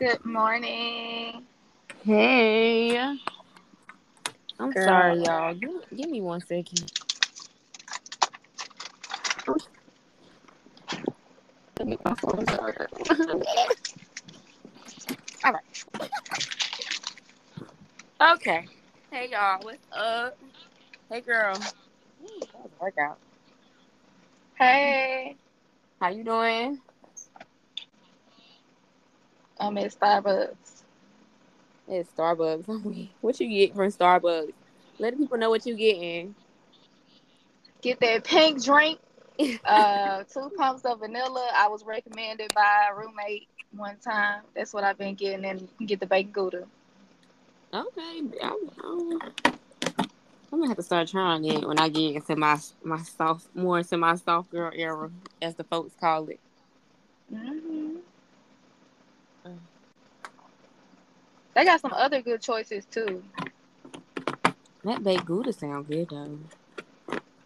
Good morning. Hey. I'm Girl. sorry, y'all. Give, give me one second. my phone charger. All right. Okay. Hey, y'all. What's up? Hey, girl. Ooh, that was a workout. Hey, How you doing? I'm at Starbucks. It's Starbucks. what you get from Starbucks? Let people know what you getting. Get that pink drink. Uh, two pumps of vanilla. I was recommended by a roommate one time. That's what I've been getting, and you can get the bacon gouda. Okay, I'm, I'm, I'm gonna have to start trying it when I get into my my soft, more into my soft girl era, as the folks call it. hmm Uh. They got some other good choices too. That baked gouda sound good though.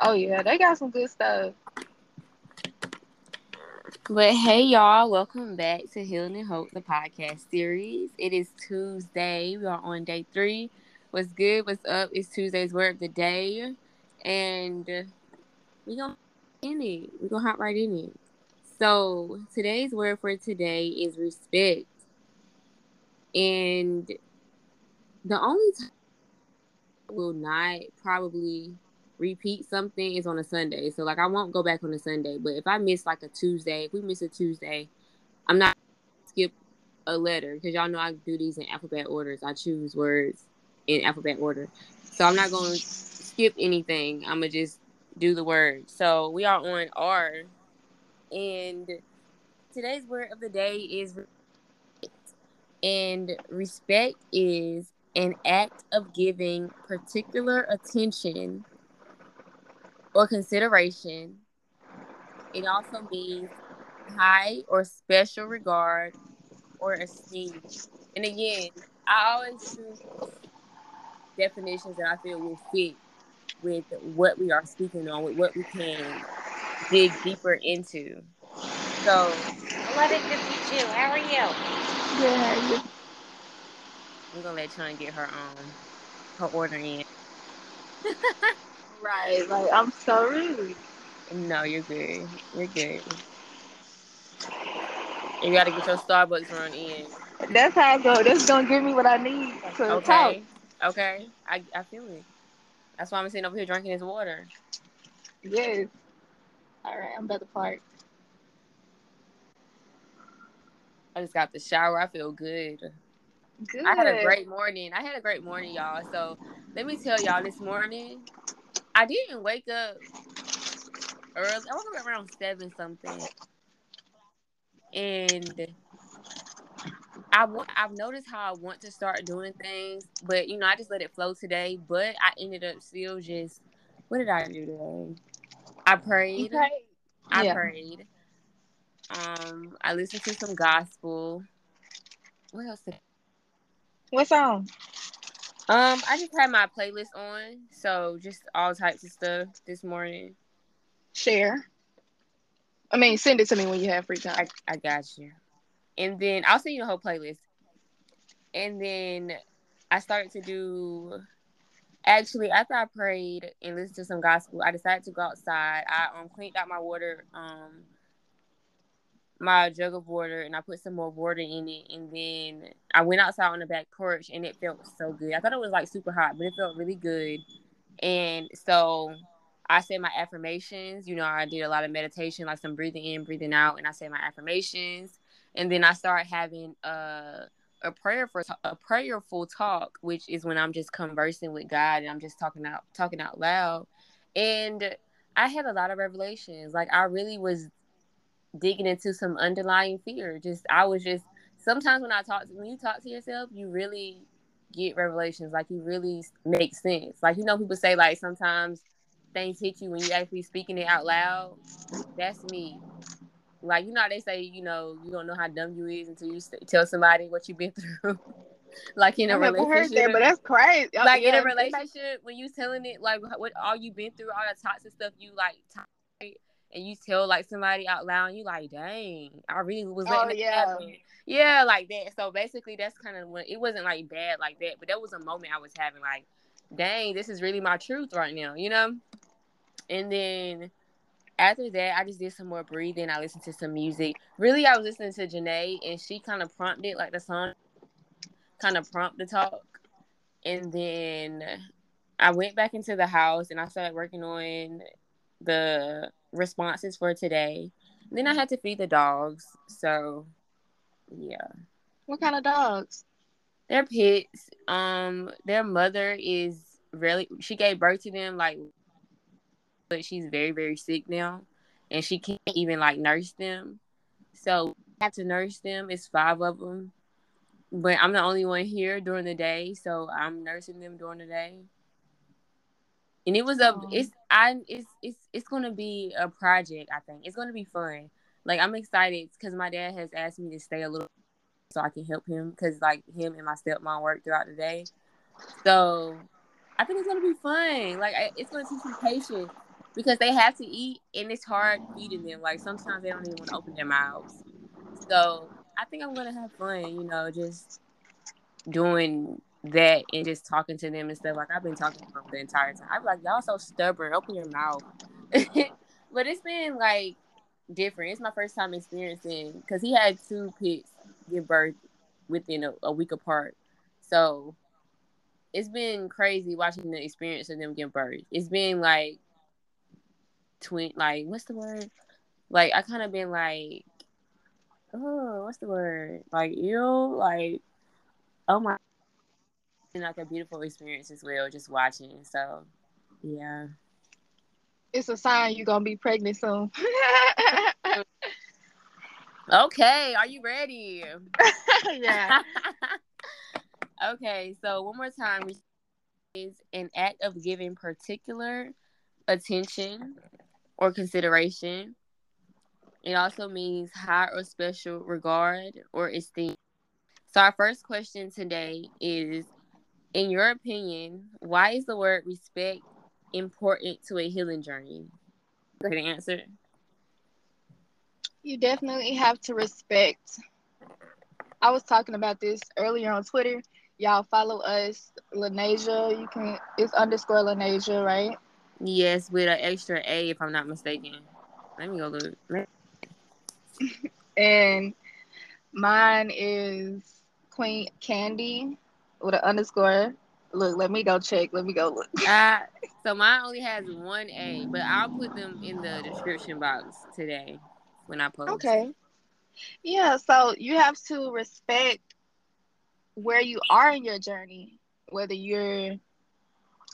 Oh yeah, they got some good stuff. But hey, y'all, welcome back to Healing and Hope, the podcast series. It is Tuesday. We are on day three. What's good? What's up? It's Tuesday's word of the day, and we gonna in it. We gonna hop right in it. So today's word for today is respect, and the only time I will not probably repeat something is on a Sunday. So like I won't go back on a Sunday, but if I miss like a Tuesday, if we miss a Tuesday, I'm not skip a letter because y'all know I do these in alphabet orders. I choose words in alphabet order. So I'm not going to skip anything. I'm going to just do the word. So we are on R and today's word of the day is. And respect is an act of giving particular attention or consideration. It also means high or special regard or esteem. And again, I always choose definitions that I feel will fit with what we are speaking on, with what we can dig deeper into. So Hello, good to meet you. How are you? Yeah, I'm gonna let Chun get her um her order in. right. Like I'm so rude. No, you're good. You're good. You gotta get your Starbucks run in. That's how I go. That's gonna give me what I need to talk. Okay. Okay. I, I feel it. That's why I'm sitting over here drinking this water. Yes. All right, I'm about to park. I just got the shower. I feel good. Good. I had a great morning. I had a great morning, y'all. So let me tell y'all this morning, I didn't wake up early. I woke up around seven something. And I want I've noticed how I want to start doing things, but you know, I just let it flow today. But I ended up still just what did I do today? I prayed. I Yeah. prayed. Um, I listened to some gospel. What else did What song? Um, I just had my playlist on, so just all types of stuff this morning. Share. I mean, send it to me when you have free time. I, I got you. And then I'll send you the whole playlist. And then I started to do actually after I prayed and listened to some gospel, I decided to go outside. I um cleaned out my water, um my jug of water and I put some more water in it and then I went outside on the back porch and it felt so good. I thought it was like super hot, but it felt really good. And so I said my affirmations. You know, I did a lot of meditation, like some breathing in, breathing out, and I said my affirmations. And then I started having a a prayer for a prayerful talk, which is when I'm just conversing with God and I'm just talking out talking out loud. And I had a lot of revelations. Like I really was digging into some underlying fear. Just I was just sometimes when I talk to, when you talk to yourself, you really get revelations. Like you really make sense. Like you know, people say like sometimes things hit you when you actually speaking it out loud. That's me. Like you know, they say you know you don't know how dumb you is until you s- tell somebody what you've been through. like in a I never heard relationship, that, but that's crazy. Like in a relationship when you telling it like what all you've been through, all the toxic stuff you like, tolerate, and you tell like somebody out loud, and you like, dang, I really was Oh, letting it yeah. happen. Yeah, like that. So basically, that's kind of when it wasn't like bad like that, but that was a moment I was having like, dang, this is really my truth right now, you know. And then after that, I just did some more breathing. I listened to some music. Really, I was listening to Janae, and she kind of prompted like the song, kind of prompt the talk. And then I went back into the house and I started working on the responses for today. Then I had to feed the dogs. So, yeah. What kind of dogs? They're pits. Um, their mother is really she gave birth to them like but she's very, very sick now. And she can't even like nurse them. So I have to nurse them. It's five of them. But I'm the only one here during the day, so I'm nursing them during the day. And it was a Oh. it's I it's it's it's gonna be a project, I think. It's gonna be fun. Like I'm excited because my dad has asked me to stay a little so I can help him because like him and my stepmom work throughout the day. So I think it's gonna be fun. Like I, it's gonna teach me patience because they have to eat and it's hard feeding them. Like sometimes they don't even want to open their mouths. So I think I'm gonna have fun. You know, just doing that and just talking to them and stuff. Like I've been talking to them the entire time. I'm like, y'all so stubborn. Open your mouth. but it's been like different. It's my first time experiencing because he had two pits give birth within a, a week apart. So it's been crazy watching the experience of them give birth. It's been like twin like what's the word? Like I kind of been like oh what's the word? Like ill like oh my like a beautiful experience as well just watching. So yeah. It's a sign you're gonna be pregnant soon. Okay, are you ready? yeah. okay, so one more time is an act of giving particular attention or consideration. It also means high or special regard or esteem. So our first question today is in your opinion, why is the word respect important to a healing journey? Go ahead and answer. You definitely have to respect. I was talking about this earlier on Twitter. Y'all follow us, Lynaisa. You can it's underscore Lynaisa, right? Yes, with an extra A if I'm not mistaken. Let me go look. And mine is Queen Candy with an underscore. Look, let me go check. Let me go look. Uh, so mine only has one A, but I'll put them in the description box today when I post. Okay. Yeah, so you have to respect where you are in your journey, whether you're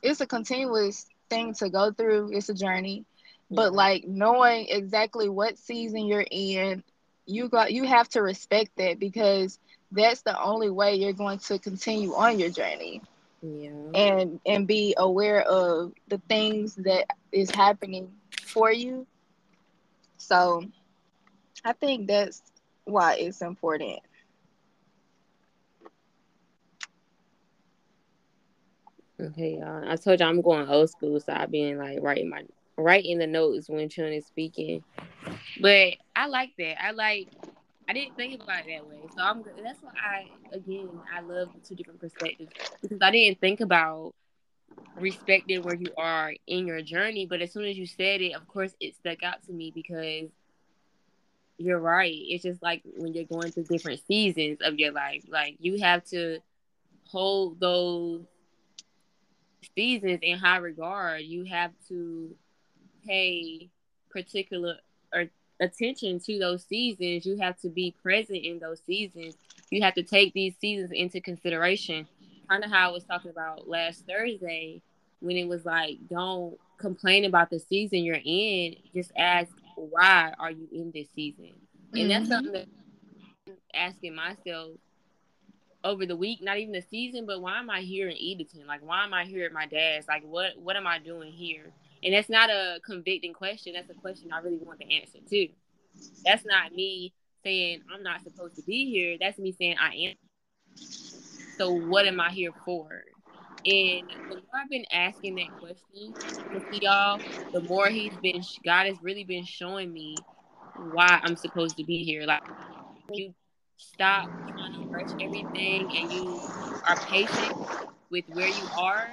it's a continuous thing to go through, it's a journey. But like knowing exactly what season you're in, you got you have to respect that because that's the only way you're going to continue on your journey Yeah. and and be aware of the things that is happening for you. So I think that's why it's important. Okay, y'all. I told you I'm going old school, so I've been like writing my writing the notes when Chun is speaking. But I like that. I like. I didn't think about it that way, so I'm. That's why I again I love the two different perspectives because I didn't think about respecting where you are in your journey. But as soon as you said it, of course, it stuck out to me because you're right. It's just like when you're going through different seasons of your life, like you have to hold those seasons in high regard. You have to pay particular or attention to those seasons. You have to be present in those seasons. You have to take these seasons into consideration. Kind of how I was talking about last Thursday when it was like, don't complain about the season you're in. Just ask, why are you in this season? And that's Mhm. something that I'm asking myself over the week, not even the season, but why am I here in Edenton? Like, why am I here at my dad's? Like, what what am I doing here? And that's not a convicting question. That's a question I really want the answer to. That's not me saying I'm not supposed to be here. That's me saying I am. So what am I here for? And the more I've been asking that question to y'all, the more he's been God has really been showing me why I'm supposed to be here. Like you stop trying to rush everything and you are patient with where you are,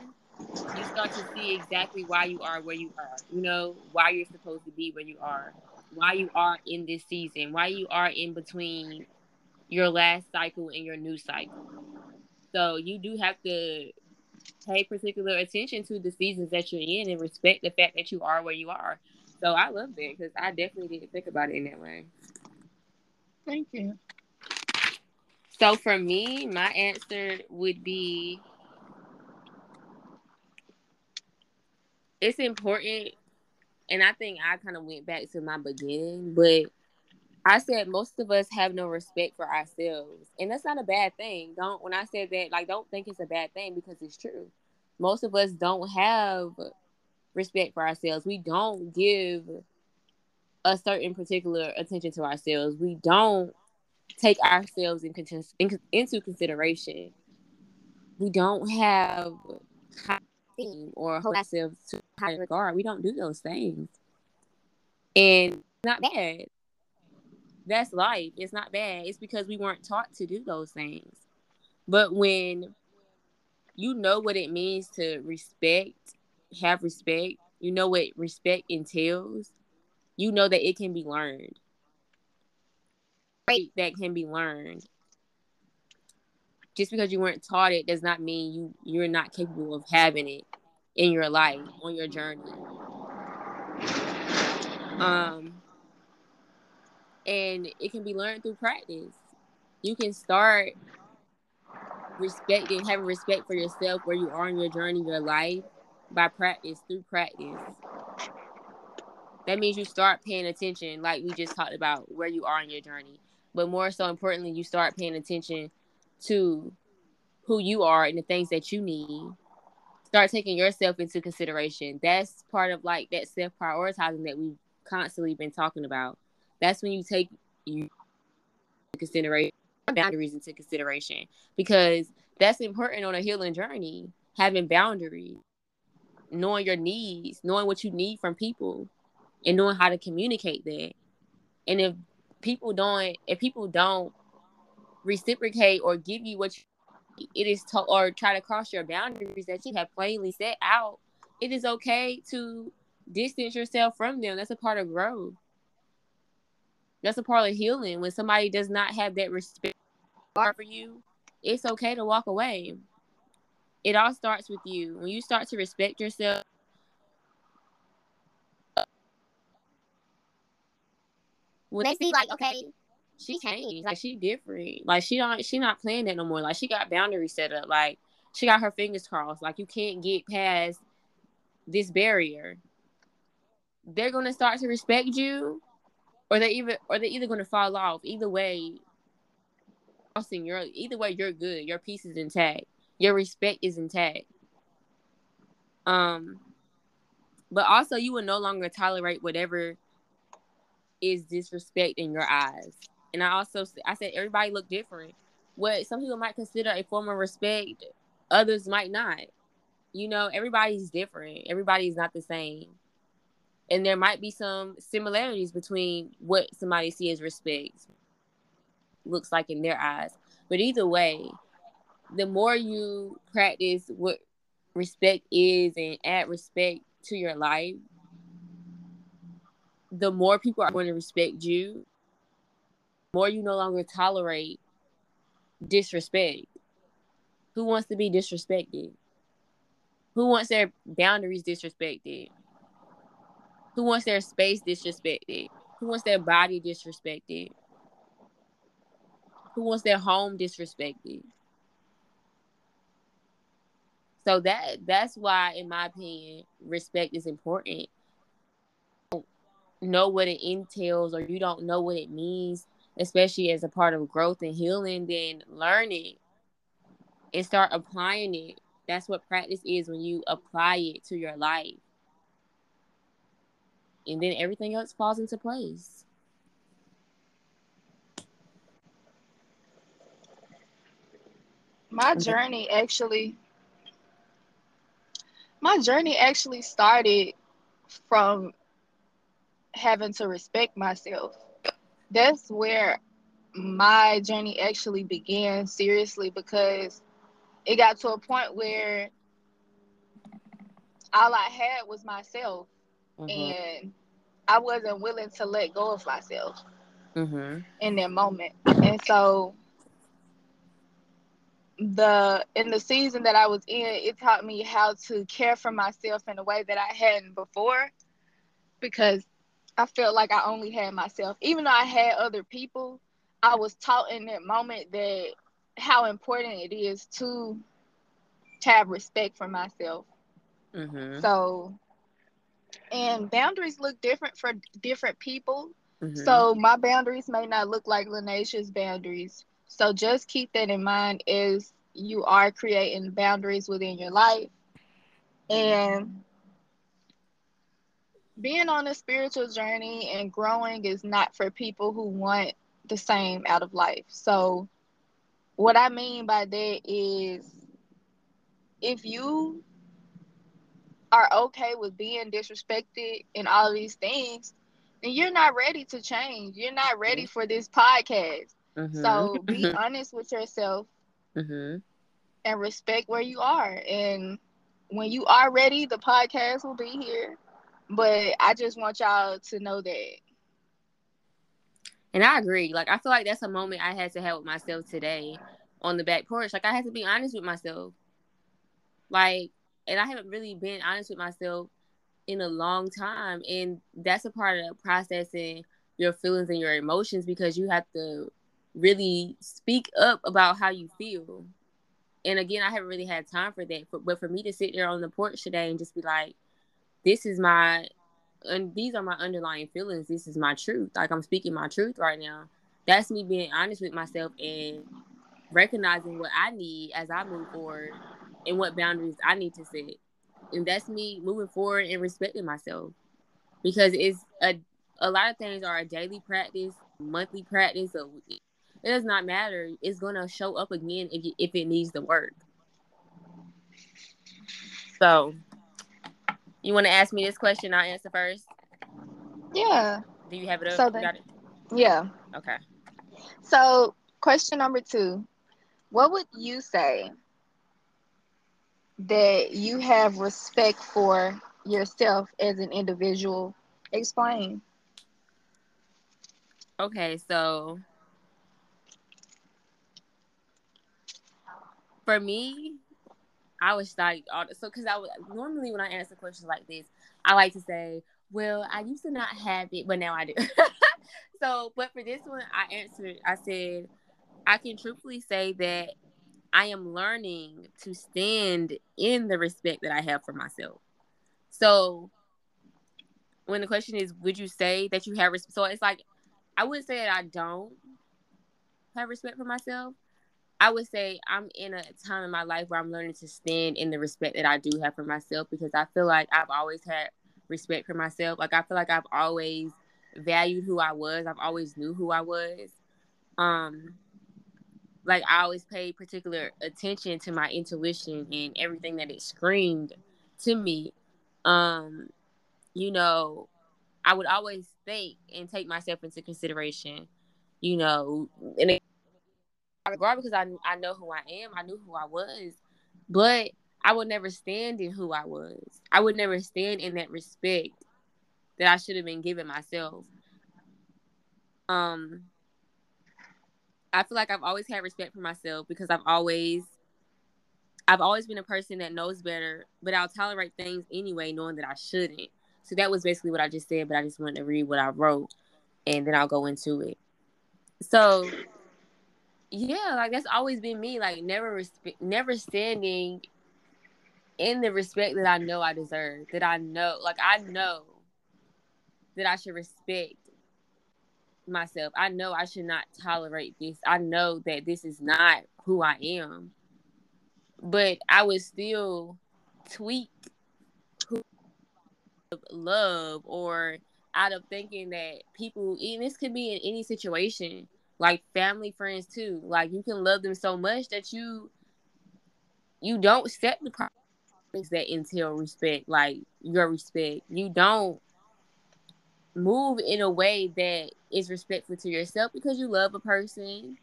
you start to see exactly why you are where you are. You know, why you're supposed to be where you are, why you are in this season, why you are in between your last cycle and your new cycle. So you do have to pay particular attention to the seasons that you're in and respect the fact that you are where you are. So I love that because I definitely didn't think about it in that way. Thank you. So for me, my answer would be it's important and I think I kind of went back to my beginning, but I said most of us have no respect for ourselves. And that's not a bad thing. Don't when I said that, like don't think it's a bad thing because it's true. Most of us don't have respect for ourselves. We don't give a certain particular attention to ourselves. We don't take ourselves in, in, into consideration. We don't have or hold ourselves to high regard. We don't do those things. And not bad. That's life. It's not bad. It's because we weren't taught to do those things. But when you know what it means to respect, have respect, you know what respect entails, you know that it can be learned. Right. That can be learned. Just because you weren't taught it does not mean you you're not capable of having it in your life on your journey. Um and it can be learned through practice. You can start respecting, having respect for yourself where you are in your journey, your life, by practice, through practice. That means you start paying attention, like we just talked about, where you are in your journey. But more so importantly, you start paying attention to who you are and the things that you need. Start taking yourself into consideration. That's part of like that self prioritizing that we've constantly been talking about that's when you take you consideration boundaries into consideration because that's important on a healing journey having boundaries knowing your needs knowing what you need from people and knowing how to communicate that and if people don't if people don't reciprocate or give you what you, it is to or try to cross your boundaries that you have plainly set out it is okay to distance yourself from them that's a part of growth that's a part of healing. When somebody does not have that respect for you, it's okay to walk away. It all starts with you. When you start to respect yourself, when they see like, okay, she changed, like she different, like she don't, she not playing that no more. Like she got boundaries set up. Like she got her fingers crossed. Like you can't get past this barrier. They're gonna start to respect you or they even or they either to fall off. Either way, crossing your either way, you're good. Your peace is intact. Your respect is intact. Um, but also you will no longer tolerate whatever is disrespect in your eyes. And I also I said everybody look different. What some people might consider a form of respect, others might not. You know, everybody's different. Everybody is not the same and there might be some similarities between what somebody sees as respect looks like in their eyes but either way the more you practice what respect is and add respect to your life the more people are going to respect you more you no longer tolerate disrespect who wants to be disrespected who wants their boundaries disrespected who wants their space disrespected? Who wants their body disrespected? Who wants their home disrespected? So that that's why, in my opinion, respect is important. know what it entails, or you don't know what it means, especially as a part of growth and healing, then learn it and start applying it. That's what practice is when you apply it to your life and then everything else falls into place. My journey actually my journey actually started from having to respect myself. That's where my journey actually began seriously because it got to a point where all I had was myself Mhm. and I wasn't willing to let go of myself Mhm. in that moment. And so the in the season that I was in, it taught me how to care for myself in a way that I hadn't before because I felt like I only had myself. Even though I had other people, I was taught in that moment that how important it is to have respect for myself. Mhm. So and boundaries look different for different people. Mhm. So my boundaries may not look like Lynaisa's boundaries. So just keep that in mind as you are creating boundaries within your life. And being on a spiritual journey and growing is not for people who want the same out of life. So what I mean by that is if you are okay with being disrespected and all these things, then you're not ready to change. You're not ready for this podcast. Mhm. So be honest with yourself Mhm. and respect where you are. And when you are ready, the podcast will be here. But I just want y'all to know that. And I agree. Like I feel like that's a moment I had to have with myself today on the back porch. Like I had to be honest with myself. Like, and I haven't really been honest with myself in a long time. And that's a part of processing your feelings and your emotions because you have to really speak up about how you feel. And again, I haven't really had time for that. But, but for me to sit there on the porch today and just be like, this is my and these are my underlying feelings. This is my truth. Like I'm speaking my truth right now. That's me being honest with myself and recognizing what I need as I move forward and what boundaries I need to set. And that's me moving forward and respecting myself. Because it's a a lot of things are a daily practice, monthly practice, so it does not matter. It's gonna show up again if you, if it needs the work. So, you want to ask me this question? I'll answer first. Yeah. Do you have it up? So then- got it. Yeah. Okay. So, question number two What would you say that you have respect for yourself as an individual? Explain. Okay. So, for me, I was like, all- so because I would normally when I answer questions like this, I like to say, "Well, I used to not have it, but now I do." so, but for this one, I answered. I said, I can truthfully say that I am learning to stand in the respect that I have for myself. So, when the question is, would you say that you have respect? So it's like, I wouldn't say that I don't have respect for myself. I would say I'm in a time in my life where I'm learning to stand in the respect that I do have for myself because I feel like I've always had respect for myself. Like I feel like I've always valued who I was. I've always knew who I was. Um like I always paid particular attention to my intuition and everything that it screamed to me. Um you know, I would always think and take myself into consideration, you know, and it, because I I know who I am. I knew who I was, but I would never stand in who I was. I would never stand in that respect that I should have been given myself. Um, I feel like I've always had respect for myself because I've always I've always been a person that knows better, but I'll tolerate things anyway, knowing that I shouldn't. So that was basically what I just said, but I just wanted to read what I wrote and then I'll go into it. So yeah, like that's always been me, like never respect never standing in the respect that I know I deserve, that I know like I know that I should respect myself. I know I should not tolerate this. I know that this is not who I am. But I would still tweak love or out of thinking that people and this could be in any situation, like family, friends too. Like you can love them so much that you you don't set the things that entail respect, like your respect. You don't move in a way that is respectful to yourself because you love a person.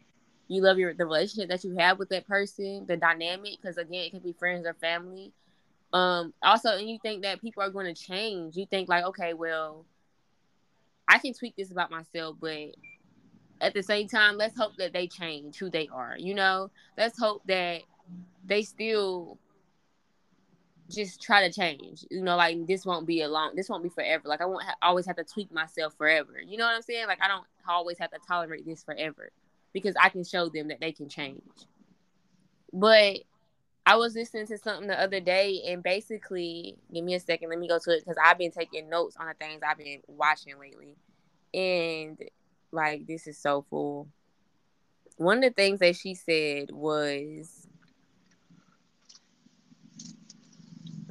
You love your the relationship that you have with that person, the dynamic, because again, it can be friends or family. Um, also, and you think that people are going to change. You think like, okay, well, I can tweak this about myself, but at the same time, let's hope that they change who they are. You know, let's hope that they still just try to change. You know, like this won't be a long, this won't be forever. Like I won't ha- always have to tweak myself forever. You know what I'm saying? Like I don't always have to tolerate this forever because I can show them that they can change. But I was listening to something the other day, and basically, give me a second, let me go to it because I've been taking notes on the things I've been watching lately, and like this is so full. One of the things that she said was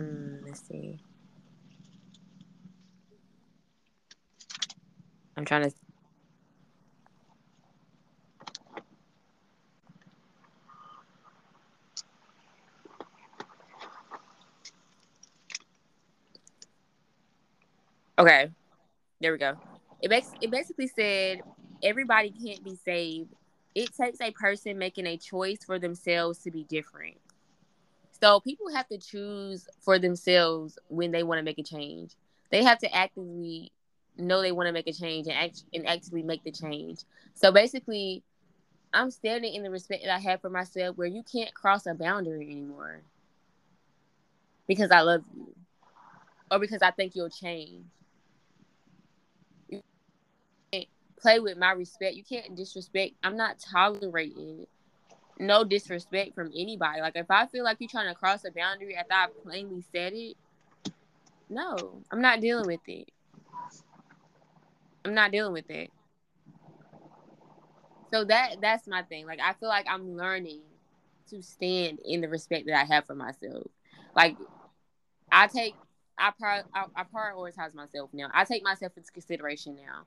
Mm, let's see. I'm trying to. Okay, there we go. It, bas- it basically said everybody can't be saved. It takes a person making a choice for themselves to be different. So people have to choose for themselves when they want to make a change. They have to actively know they want to make a change and act and actively make the change. So basically, I'm standing in the respect that I have for myself where you can't cross a boundary anymore. Because I love you. Or because I think you'll change. You can't play with my respect. You can't disrespect. I'm not tolerating no disrespect from anybody. Like if I feel like you're trying to cross a boundary after I plainly said it, no, I'm not dealing with it. I'm not dealing with it. So that that's my thing. Like I feel like I'm learning to stand in the respect that I have for myself. Like I take I, pri- I, I prioritize myself now. I take myself into consideration now.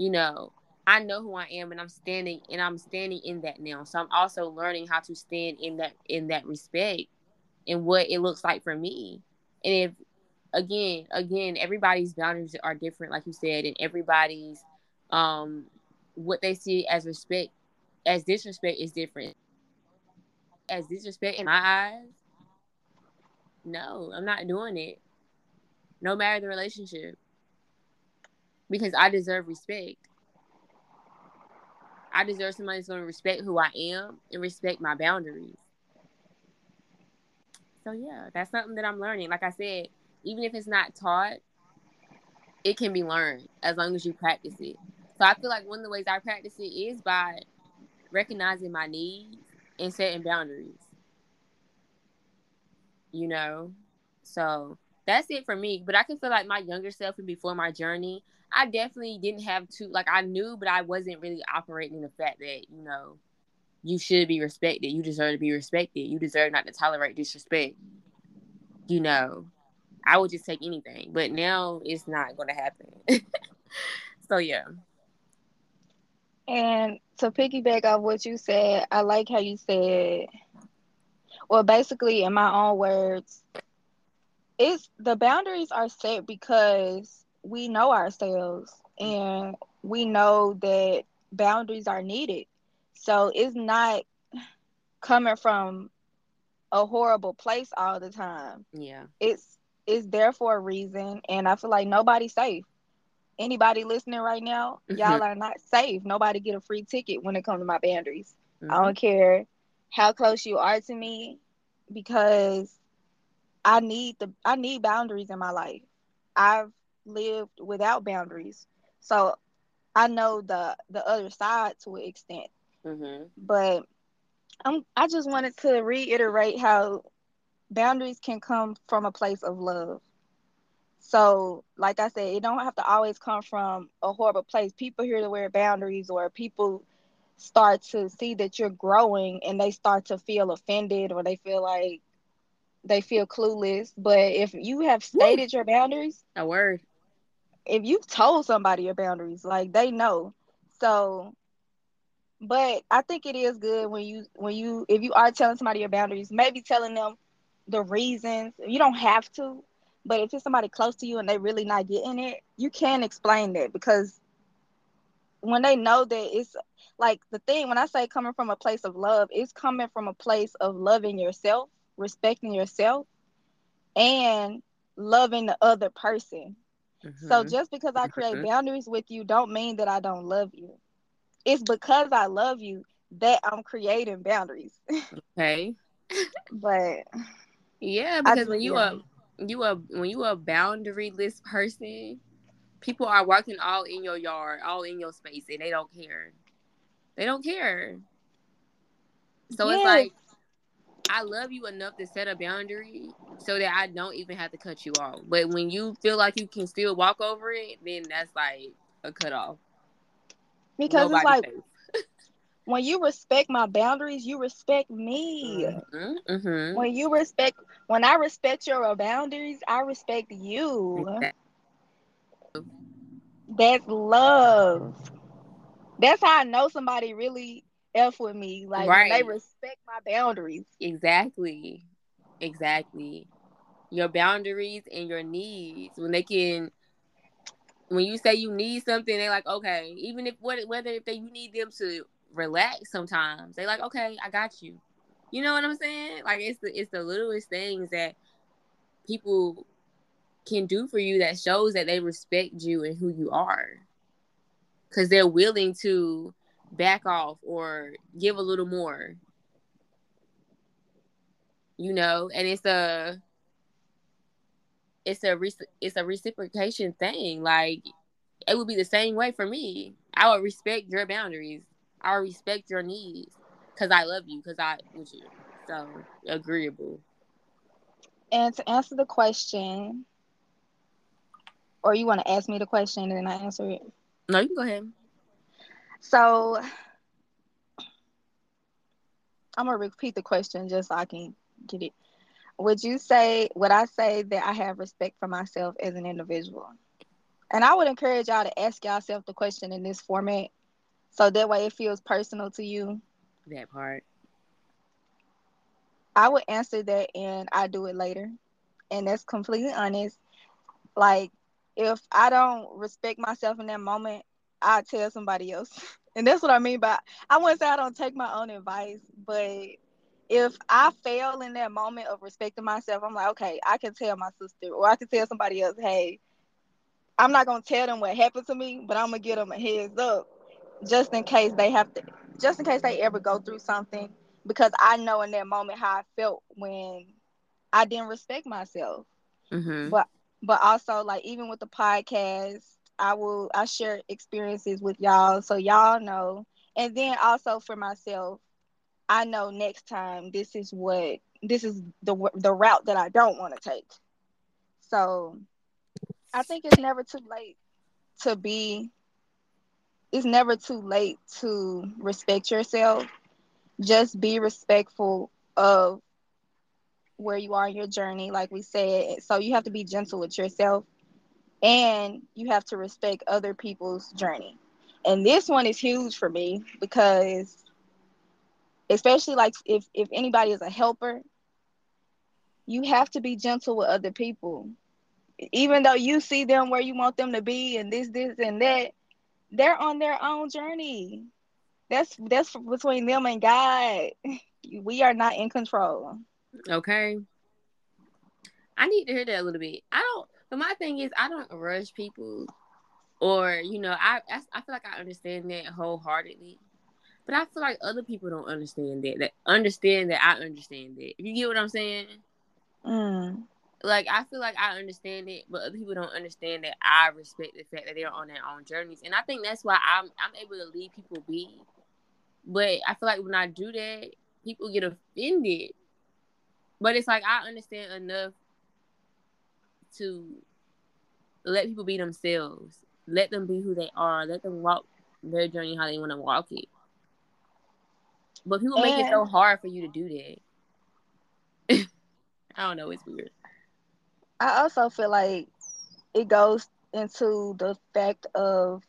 You know, I know who I am and I'm standing and I'm standing in that now. So I'm also learning how to stand in that in that respect and what it looks like for me. And if again, again, everybody's boundaries are different, like you said, and everybody's um what they see as respect as disrespect is different. As disrespect in my eyes, no, I'm not doing it. No matter the relationship. Because I deserve respect. I deserve somebody that's going to respect who I am and respect my boundaries. So yeah, that's something that I'm learning. Like I said, even if it's not taught, it can be learned as long as you practice it. So I feel like one of the ways I practice it is by recognizing my needs and setting boundaries. You know? So that's it for me. But I can feel like my younger self and before my journey, I definitely didn't have to like I knew, but I wasn't really operating the fact that you know you should be respected. You deserve to be respected. You deserve not to tolerate disrespect. You know, I would just take anything, but now it's not going to happen. so yeah. And to piggyback off what you said, I like how you said, well, basically, in my own words, it's the boundaries are set because we know ourselves and we know that boundaries are needed. So it's not coming from a horrible place all the time. Yeah. It's it's there for a reason and I feel like nobody's safe. Anybody listening right now, y'all are not safe. Nobody get a free ticket when it comes to my boundaries. Mhm. I don't care how close you are to me because I need the I need boundaries in my life. I've lived without boundaries. So I know the the other side to an extent. Mhm. But I'm I just wanted to reiterate how boundaries can come from a place of love. So, like I said, it don't have to always come from a horrible place. People hear the word boundaries or people start to see that you're growing and they start to feel offended or they feel like they feel clueless. But if you have stated your boundaries, A word. If you've told somebody your boundaries, like they know. So, but I think it is good when you when you if you are telling somebody your boundaries, maybe telling them the reasons. You don't have to, but if it's somebody close to you and they really not getting it, you can explain that because when they know that it's like the thing when I say coming from a place of love, it's coming from a place of loving yourself, respecting yourself, and loving the other person. Mm-hmm. So just because I create boundaries with you don't mean that I don't love you. It's because I love you that I'm creating boundaries. Okay. but yeah, because I, when you yeah. are you are when you are a boundaryless person, people are walking all in your yard, all in your space, and they don't care. They don't care. So yes. it's like I love you enough to set a boundary so that I don't even have to cut you off. But when you feel like you can still walk over it, then that's like a cut off. Because Nobody it's like when you respect my boundaries, you respect me. Mm-hmm, mm-hmm. When you respect, when I respect your boundaries, I respect you. That's love. That's how I know somebody really f with me. Like right. they respect my boundaries. Exactly. Exactly. Your boundaries and your needs. When they can when you say you need something, they're like, okay, even if what whether if they you need them to relax sometimes, they like, okay, I got you. You know what I'm saying? Like it's the it's the littlest things that people can do for you that shows that they respect you and who you are. Cause they're willing to back off or give a little more. You know, and it's a it's a it's a reciprocation thing. Like it would be the same way for me. I would respect your boundaries. I would respect your needs because I love you because I with you. So agreeable. And to answer the question, or you want to ask me the question and then I answer it? No, you can go ahead. So I'm gonna repeat the question just so I can get it. Would you say would I say that I have respect for myself as an individual? And I would encourage y'all to ask yourself the question in this format. So that way it feels personal to you. That part. I would answer that and I do it later. And that's completely honest. Like if I don't respect myself in that moment, I tell somebody else. And that's what I mean by I wouldn't say I don't take my own advice, but if I fail in that moment of respecting myself, I'm like, okay, I can tell my sister or I can tell somebody else, hey, I'm not gonna tell them what happened to me, but I'm gonna give them a heads up just in case they have to just in case they ever go through something because I know in that moment how I felt when I didn't respect myself. Mm-hmm. But but also like even with the podcast i will i share experiences with y'all so y'all know. And then also for myself i know next time this is what this is the the route that i don't want to take. So i think it's never too late to be it's never too late to respect yourself. Just be respectful of where you are in your journey, like we said. So you have to be gentle with yourself and you have to respect other people's journey. And this one is huge for me because especially like if if anybody is a helper, you have to be gentle with other people. Even though you see them where you want them to be and this this and that, they're on their own journey. That's that's between them and God. We are not in control. Okay. I need to hear that a little bit. I don't, but my thing is, I don't rush people, or you know, I I feel like I understand that wholeheartedly, but I feel like other people don't understand that. That understand that I understand that. If You get what I'm saying? Mm. Like I feel like I understand it, but other people don't understand that I respect the fact that they're on their own journeys, and I think that's why I'm I'm able to leave people be. But I feel like when I do that, people get offended but it's like I understand enough to let people be themselves. Let them be who they are. Let them walk their journey how they want to walk it. But people and make it so hard for you to do that. I don't know. It's weird. I also feel like it goes into the fact of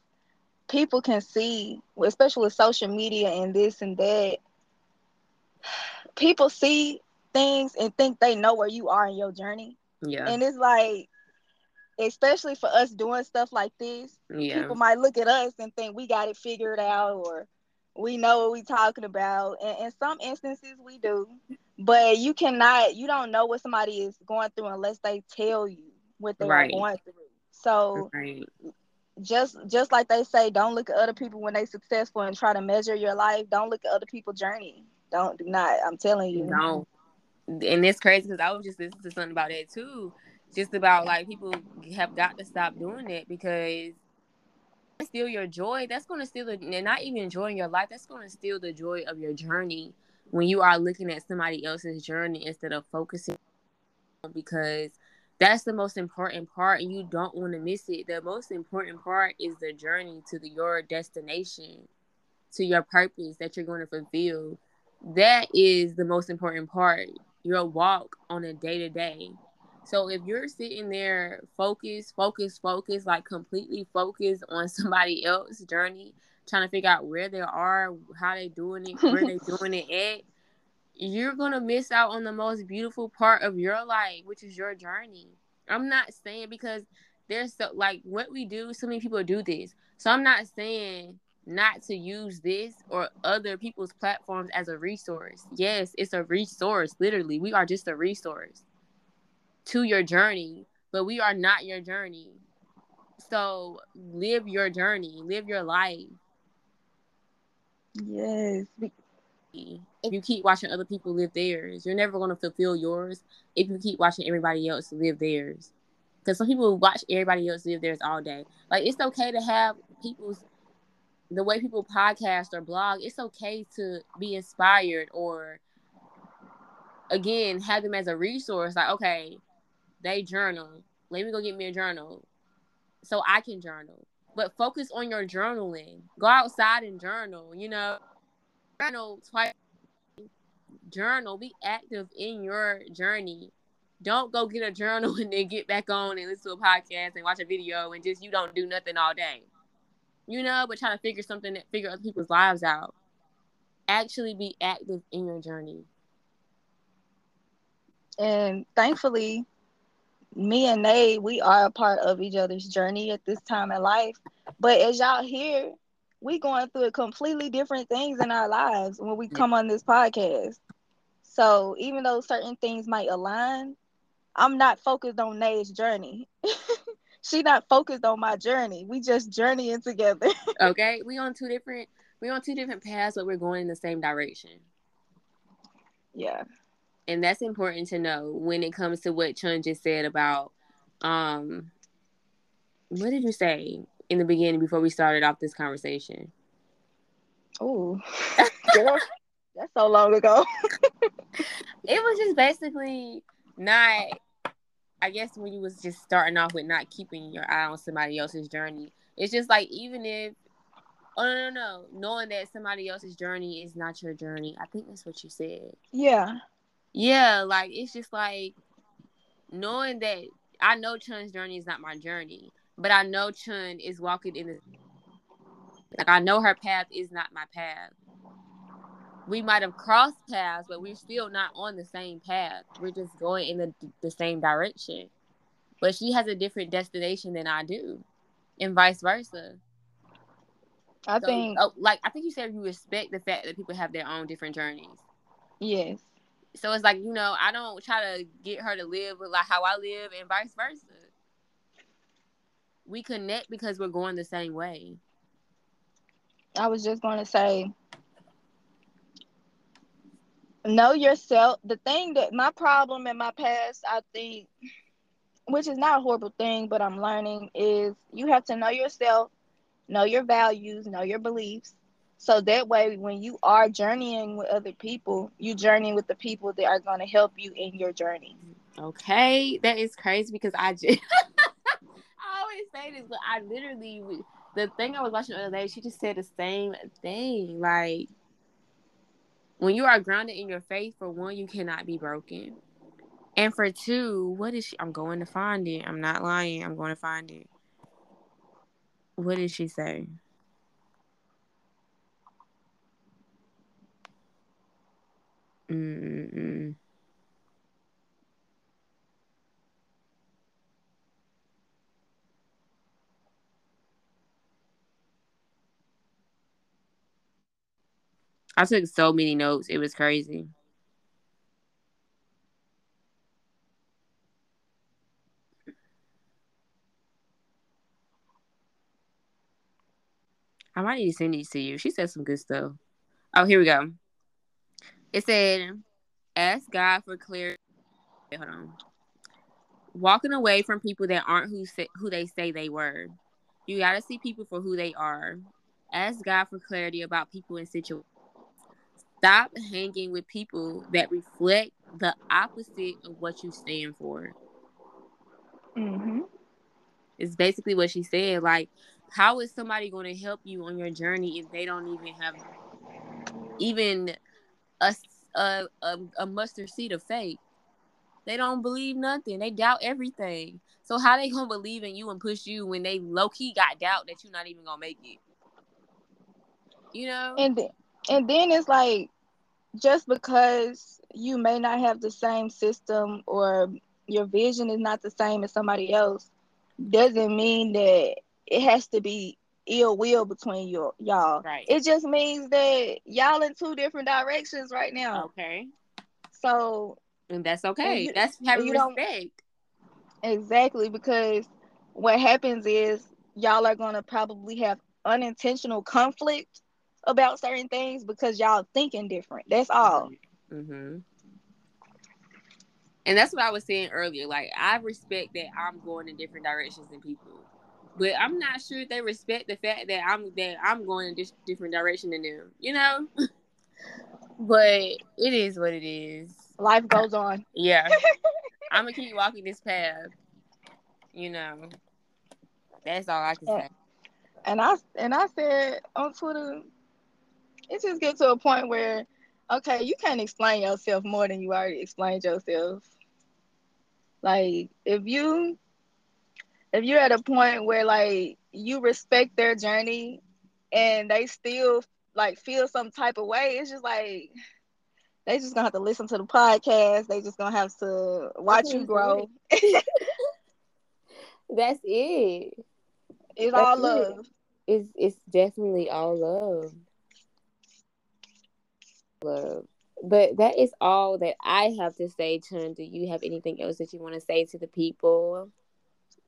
people can see, especially with social media and this and that, people see things and think they know where you are in your journey. Yeah. And it's like, especially for us doing stuff like this, Yeah. people might look at us and think we got it figured out or we know what we're talking about. And in some instances we do. But you cannot you don't know what somebody is going through unless they tell you what they Right. going through. So Right. just just like they say, don't look at other people when they're successful and try to measure your life. Don't look at other people's journey. Don't do not. I'm telling you. Don't. And it's crazy because I was just listening to something about that too. Just about like people have got to stop doing it because steal your joy. That's going to steal the, and not even enjoying your life. That's going to steal the joy of your journey when you are looking at somebody else's journey instead of focusing because that's the most important part and you don't want to miss it. The most important part is the journey to the, your destination, to your purpose that you're going to fulfill. That is the most important part. Your walk on a day to day. So if you're sitting there focused, focused, focused, like completely focused on somebody else's journey, trying to figure out where they are, how they doing it, where they doing it at, you're gonna miss out on the most beautiful part of your life, which is your journey. I'm not saying because there's so like what we do, so many people do this. So I'm not saying not to use this or other people's platforms as a resource. Yes, it's a resource. Literally, we are just a resource to your journey, but we are not your journey. So live your journey, live your life. Yes. If you keep watching other people live theirs, you're never going to fulfill yours if you keep watching everybody else live theirs. Because some people watch everybody else live theirs all day. Like, it's okay to have people's, the way people podcast or blog, it's okay to be inspired or, again, have them as a resource. Like, okay, they journal. Let me go get me a journal so I can journal. But focus on your journaling. Go outside and journal, you know. Journal twice. Journal. Be active in your journey. Don't go get a journal and then get back on and listen to a podcast and watch a video and just you don't do nothing all day. You know, but try to figure something that figure other people's lives out. Actually be active in your journey. and thankfully, me and Nay, we are a part of each other's journey at this time in life. But as y'all hear, we going through completely different things in our lives when we come on this podcast. So even though certain things might align, I'm not focused on Nay's journey. she not focused on my journey. We just journeying together. Okay? We on two different we on two different paths, but we're going in the same direction. yeah. and that's important to know when it comes to what Chun just said about um what did you say in the beginning before we started off this conversation? Oh, that's so long ago. It was just basically not I guess when you was just starting off with not keeping your eye on somebody else's journey. It's just like even if oh no no no knowing that somebody else's journey is not your journey. I think that's what you said. yeah. Yeah, like it's just like knowing that I know Chun's journey is not my journey, but I know Chun is walking in the like I know her path is not my path. We might have crossed paths, but we're still not on the same path. We're just going in the, the same direction. But she has a different destination than I do, and vice versa. I So, think oh, like I think you said, you respect the fact that people have their own different journeys. yes. So it's like, you know, I don't try to get her to live with like how I live and vice versa. We connect because we're going the same way. I was just going to say, know yourself. The thing that my problem in my past, I think, which is not a horrible thing, but I'm learning, is you have to know yourself, know your values, know your beliefs. So that way, when you are journeying with other people, you journey with the people that are going to help you in your journey. Okay, that is crazy because I just I always say this, but I literally the thing I was watching the other day, she just said the same thing. Like when you are grounded in your faith, for one, you cannot be broken. And for two, what is she? I'm going to find it. I'm not lying. I'm going to find it. What did she say? Mm-mm. I took so many notes. It was crazy. I might need to send these to you. She said some good stuff. Oh, here we go. It said, ask God for clarity. Hold on. Walking away from people that aren't who say, who they say they were. You got to see people for who they are. Ask God for clarity about people and situations. Stop hanging with people that reflect the opposite of what you stand for. Mm-hmm. It's basically what she said. Like, how is somebody going to help you on your journey if they don't even have even a, a, a, a mustard seed of faith? They don't believe nothing. They doubt everything. So how they gonna believe in you and push you when they low key got doubt that you're not even gonna make it? You know. And then, and then it's like just because you may not have the same system or your vision is not the same as somebody else doesn't mean that it has to be ill will between your y'all. Right. It just means that y'all in two different directions right now. Okay. So And that's okay. you- that's having you don't- respect. exactly because what happens is y'all are gonna probably have unintentional conflict about certain things because y'all thinking different. That's all. Mm-hmm. And that's what I was saying earlier. Like I respect that I'm going in different directions than people, but I'm not sure if they respect the fact that I'm that I'm going in this different direction than them. You know. but it is what it is. Life goes on. Yeah. I'm gonna keep walking this path. You know. That's all I can say. And I and I said on Twitter, it just gets to a point where, okay, you can't explain yourself more than you already explained yourself. Like if you if you're at a point where like you respect their journey and they still like feel some type of way, it's just like they just gonna have to listen to the podcast. They just gonna have to watch you grow. That's it. It's That's all it. love. It's it's definitely all love. Love. But that is all that I have to say, Chun. Do you have anything else that you want to say to the people?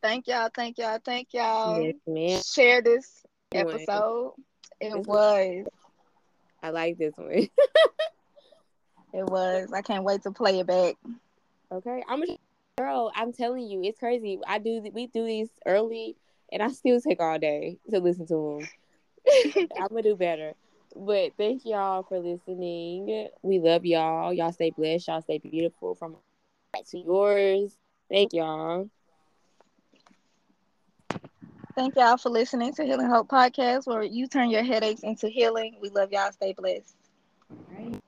Thank y'all, thank y'all, thank y'all. yes, ma'am. Share this episode. It This was. I like this one. It was. I can't wait to play it back. okay, I'm a girl. I'm telling you, it's crazy. I do. We do these early, and I still take all day to listen to them. I'm gonna do better. But thank y'all for listening. We love y'all. Y'all stay blessed. Y'all stay beautiful. From back to yours. Thank y'all. Thank y'all for listening to Healing Hope Podcast, where you turn your headaches into healing. We love y'all. Stay blessed. All right.